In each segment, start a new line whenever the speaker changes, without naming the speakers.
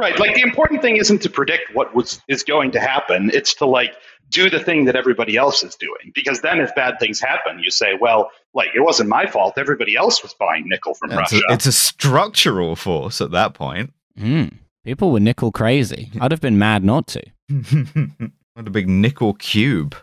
Right. Like the important thing isn't to predict what was is going to happen. It's to like do the thing that everybody else is doing. Because then if bad things happen, you say, well, like it wasn't my fault. Everybody else was buying nickel from
It's
Russia.
a, it's a structural force at that point.
Mm. People were nickel crazy. I'd have been mad not to.
what a big nickel cube.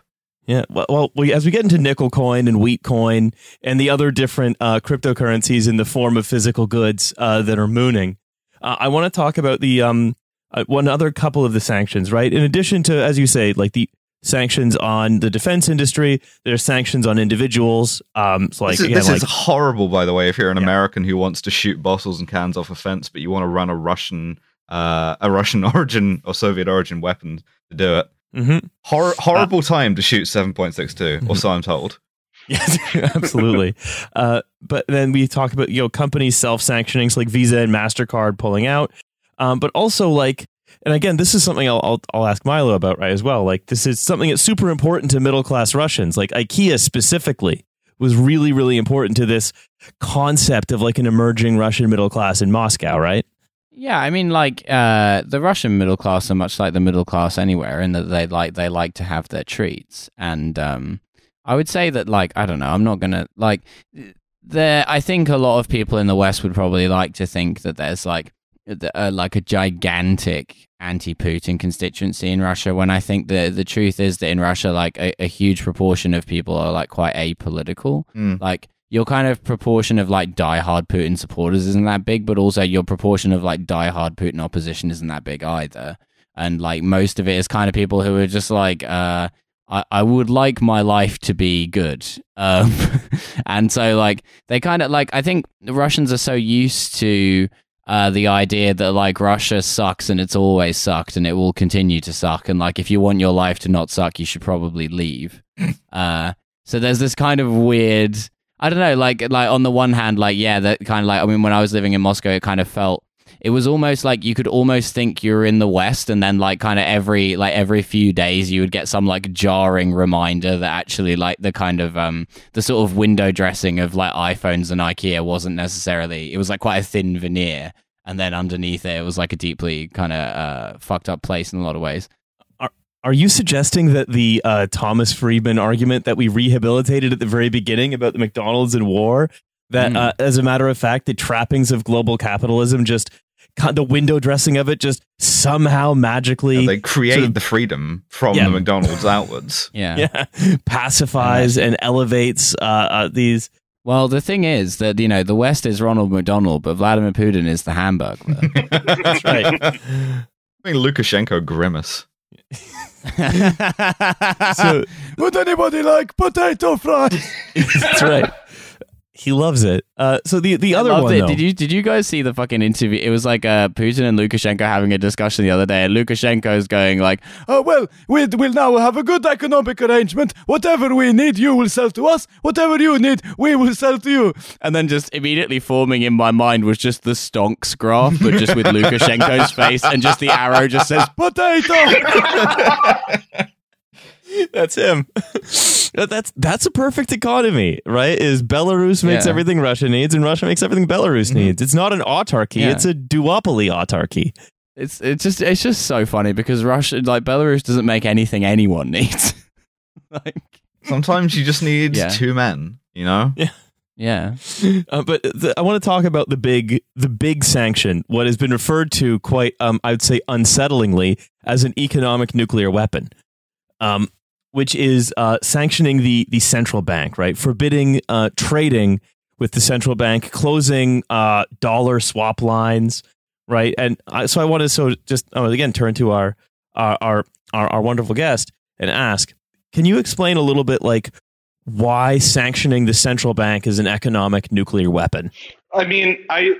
Yeah. Well, well as we get into nickel coin and wheat coin and the other different uh, cryptocurrencies in the form of physical goods uh, that are mooning, uh, I want to talk about the um, uh, one other couple of the sanctions, right? In addition to, as you say, like the sanctions on the defense industry, there's sanctions on individuals. Um, so like,
this is,
again,
this is horrible, by the way. If you're an
Yeah.
American who wants to shoot bottles and cans off a fence, but you want to run a Russian, uh, a Russian origin or Soviet origin weapon to do it,
Mhm.
Hor- horrible time to shoot 7.62,
Mm-hmm.
or so I'm told.
Yes, absolutely. uh, but then we talk about you know companies self sanctioning, so like Visa and Mastercard pulling out, um, but also like, and again, this is something I'll, I'll I'll ask Milo about right as well. Like this is something that's super important to middle class Russians, like IKEA specifically was really really important to this concept of like an emerging Russian middle class in Moscow, right?
Yeah, I mean, like uh, the Russian middle class are much like the middle class anywhere, in that they like they like to have their treats, and um, I would say that like I don't know, I'm not gonna like there. I think a lot of people in the West would probably like to think that there's like uh, like a gigantic anti-Putin constituency in Russia. When I think the the truth is that in Russia, like a, a huge proportion of people are like quite apolitical.
Mm.
Like your kind of proportion of like diehard Putin supporters isn't that big, but also your proportion of like diehard Putin opposition isn't that big either. And like most of it is kind of people who are just like, uh, I, I would like my life to be good. Um, and so like they kind of like, I think the Russians are so used to uh, the idea that like Russia sucks and it's always sucked and it will continue to suck. And like if you want your life to not suck, you should probably leave. uh, so there's this kind of weird. I don't know, like like on the one hand, like yeah, that kind of like I mean, when I was living in Moscow, it kind of felt it was almost like you could almost think you were in the West, and then like kind of every like every few days you would get some like jarring reminder that actually like the kind of um the sort of window dressing of like iPhones and IKEA wasn't necessarily it was like quite a thin veneer, and then underneath it it was like a deeply kind of uh fucked up place in a lot of ways.
Are you suggesting that the uh, Thomas Friedman argument that we rehabilitated at the very beginning about the McDonald's and war, that
Mm.
uh, as a matter of fact, the trappings of global capitalism just the window dressing of it just somehow magically
they create
sort of-
the freedom from
Yeah.
the McDonald's outwards.
Yeah.
yeah, pacifies and elevates uh, uh, these.
Well, the thing is that you know the West is Ronald McDonald, but Vladimir Putin is the Hamburglar.
That's right.
I think Lukashenko grimace.
so
Would anybody like potato fries?
that's right. He loves it. Uh, so the the other one, though,
Did you did you guys see the fucking interview? It was like uh, Putin and Lukashenko having a discussion the other day, and Lukashenko's going like,
Oh, well, we will now have a good economic arrangement. Whatever we need, you will sell to us. Whatever you need, we will sell to you.
and then just immediately forming in my mind was just the stonks graph, but just with Lukashenko's face, and just the arrow just says
Potato!
That's him. that's that's a perfect economy, right? Is Belarus makes
Yeah. Mm-hmm.
everything Russia needs, and Russia makes everything Belarus needs. It's not an autarky;
Yeah.
it's a duopoly autarky.
it's it's just it's just so funny because Russia like Belarus doesn't make anything anyone needs. like
Sometimes you just need
Yeah.
two men, you know?
yeah.
Uh, but the, I want to talk about the big the big sanction, what has been referred to quite, um, I would say, unsettlingly as an economic nuclear weapon. Um, which is uh, sanctioning the the central bank, right? Forbidding uh, trading with the central bank, closing uh, dollar swap lines, right? And I, so I want to so just again turn to our our, our our our wonderful guest and ask, can you explain a little bit like why sanctioning the central bank is an economic nuclear weapon?
I mean, I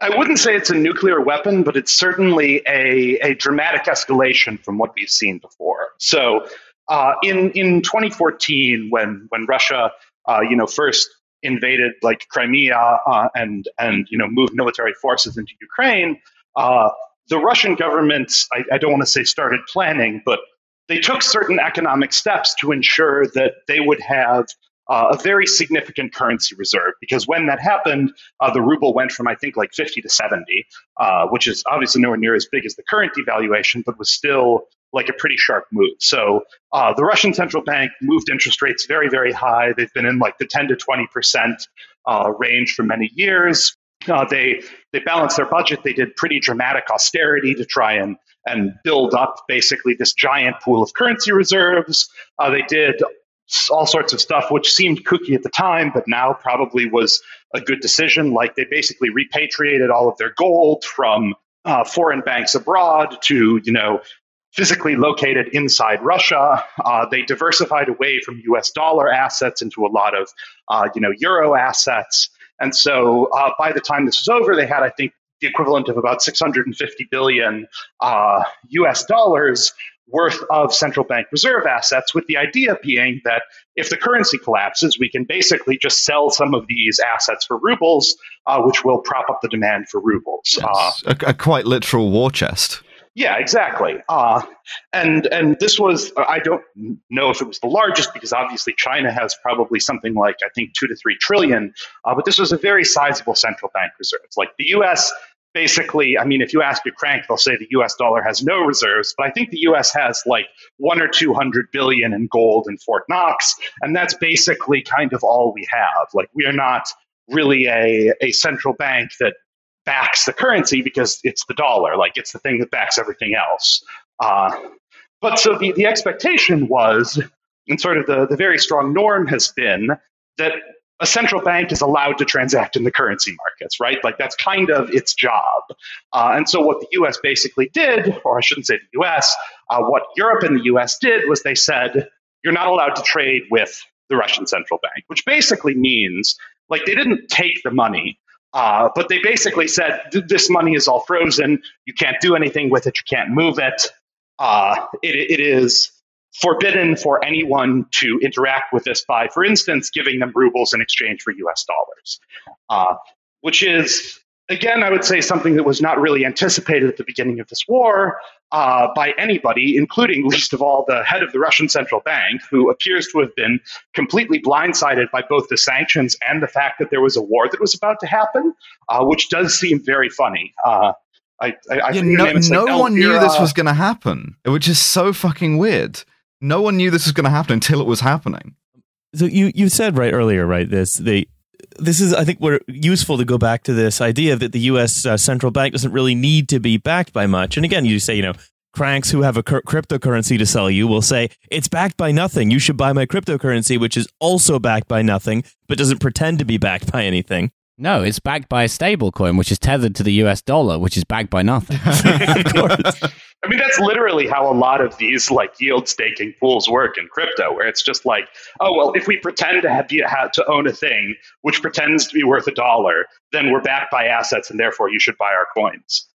I wouldn't say it's a nuclear weapon, but it's certainly a, a dramatic escalation from what we've seen before. So, uh, in in 2014, when when Russia, uh, you know, first invaded like Crimea uh, and and you know moved military forces into Ukraine, uh, the Russian government, I, I don't want to say started planning, but they took certain economic steps to ensure that they would have uh, a very significant currency reserve because when that happened, uh, the ruble went from I think like 50 to 70, uh, which is obviously nowhere near as big as the current devaluation, but was still like a pretty sharp move. So uh, the Russian central bank moved interest rates very, very high. They've been in like the 10 to 20 percent uh, range for many years. Uh, they they balanced their budget. They did pretty dramatic austerity to try and and build up basically this giant pool of currency reserves. Uh, they did all sorts of stuff which seemed kooky at the time, but now probably was a good decision. Like they basically repatriated all of their gold from uh, foreign banks abroad to you know physically located inside Russia. Uh, they diversified away from U.S. dollar assets into a lot of, uh, you know, euro assets. And so uh, by the time this was over, they had, I think, the equivalent of about 650 billion U.S. Uh, dollars worth of central bank reserve assets, with the idea being that if the currency collapses, we can basically just sell some of these assets for rubles, uh, which will prop up the demand for rubles.
Yes. A, a quite literal war chest.
Yeah, exactly. Uh, and and this was I don't know if it was the largest because obviously China has probably something like I think two to three trillion, uh, but this was a very sizable central bank reserves. Like the U.S. Basically, I mean, if you ask a crank, they'll say the U.S. dollar has no reserves, but I think the U.S. has like one or two hundred billion in gold in Fort Knox, and that's basically kind of all we have. Like we are not really a, a central bank that backs the currency because it's the dollar, like it's the thing that backs everything else. Uh, but so the, the expectation was, and sort of the, the very strong norm has been that a central bank is allowed to transact in the currency markets, right? Like that's kind of its job. Uh, and so what the US basically did, or I shouldn't say the US, uh, what Europe and the US did was they said, you're not allowed to trade with the Russian central bank, which basically means like they didn't take the money, uh, but they basically said this money is all frozen. You can't do anything with it. You can't move it. Uh, it, it is forbidden for anyone to interact with this by, for instance, giving them rubles in exchange for US dollars, uh, which is again, I would say something that was not really anticipated at the beginning of this war uh, by anybody, including least of all the head of the Russian central bank, who appears to have been completely blindsided by both the sanctions and the fact that there was a war that was about to happen, uh, which does seem very funny. Uh, I, I, I
yeah, no, no like one knew this was going to happen, which is so fucking weird. No one knew this was going to happen until it was happening.
So you you said right earlier, right? This they this is, I think, we're useful to go back to this idea that the U.S. Uh, central bank doesn't really need to be backed by much. And again, you say, you know, cranks who have a cr- cryptocurrency to sell you will say it's backed by nothing. You should buy my cryptocurrency, which is also backed by nothing, but doesn't pretend to be backed by anything.
No, it's backed by a stable coin, which is tethered to the US dollar, which is backed by nothing.
of course. I mean, that's literally how a lot of these like yield staking pools work in crypto, where it's just like, oh well, if we pretend to have, have to own a thing which pretends to be worth a dollar, then we're backed by assets, and therefore you should buy our coins.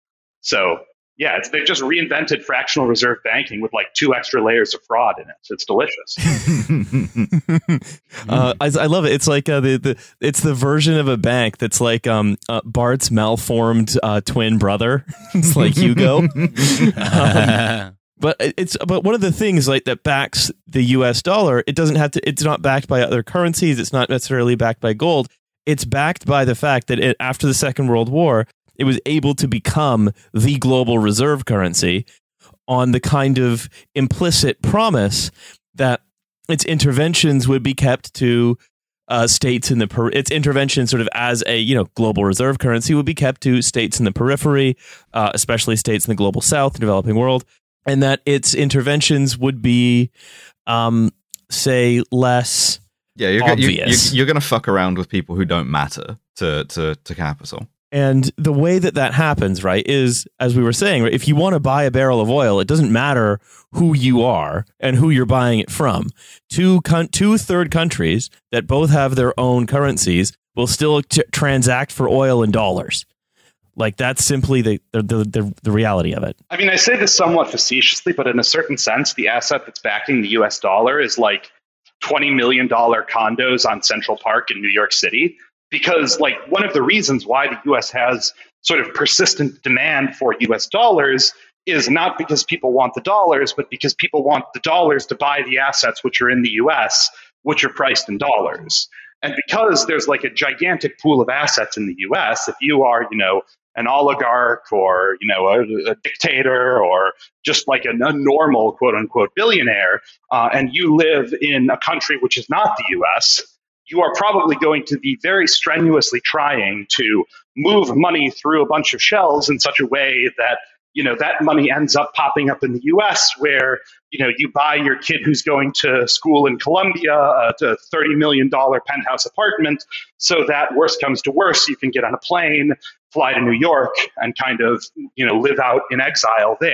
So yeah, they've just reinvented fractional reserve banking with like two extra layers of fraud in it. It's delicious.
uh, I, I, love it. It's like uh, the, the it's the version of a bank that's like um, uh, Bart's malformed uh, twin brother. it's like Hugo. um, but it's but one of the things like that backs the U.S. dollar. It doesn't have to. It's not backed by other currencies. It's not necessarily backed by gold. It's backed by the fact that it, after the Second World War, it was able to become the global reserve currency on the kind of implicit promise that its interventions would be kept to uh, states in the per- its intervention sort of as a you know global reserve currency would be kept to states in the periphery, uh, especially states in the global south, the developing world, and that its interventions would be, um, say, less.
Yeah, you're, obvious. You're, you're going to fuck around with people who don't matter to to to capital.
And the way that that happens, right, is as we were saying, right, if you want to buy a barrel of oil, it doesn't matter who you are and who you're buying it from. Two con- two third countries that both have their own currencies will still t- transact for oil in dollars. Like that's simply the, the the, the reality of it.
I mean, I say this somewhat facetiously, but in a certain sense, the asset that's backing the U.S. dollar is like twenty million dollar condos on Central Park in New York City because like one of the reasons why the US has sort of persistent demand for US dollars is not because people want the dollars, but because people want the dollars to buy the assets which are in the US, which are priced in dollars. And because there's like a gigantic pool of assets in the US, if you are, you know, an oligarch or, you know, a, a dictator or just like a, a, normal quote unquote billionaire, uh, and you live in a country which is not the US, you are probably going to be very strenuously trying to move money through a bunch of shells in such a way that you know that money ends up popping up in the U.S. where you know you buy your kid who's going to school in Columbia a, thirty million dollar penthouse apartment, so that worst comes to worst, you can get on a plane, fly to New York, and kind of you know live out in exile there.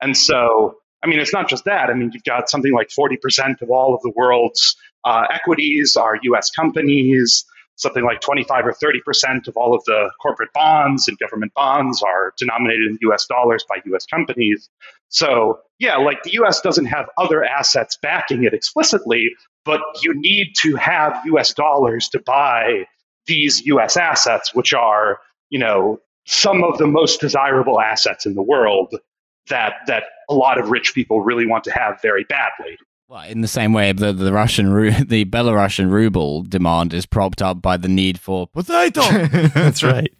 And so, I mean, it's not just that. I mean, you've got something like forty percent of all of the world's uh, equities are U.S. companies something like 25 or 30 percent of all of the corporate bonds and government bonds are denominated in US dollars by US companies. So, yeah, like the US doesn't have other assets backing it explicitly, but you need to have US dollars to buy these US assets, which are, you know, some of the most desirable assets in the world that that a lot of rich people really want to have very badly.
Well, in the same way, the the Russian the Belarusian ruble demand is propped up by the need for
potato.
That's right.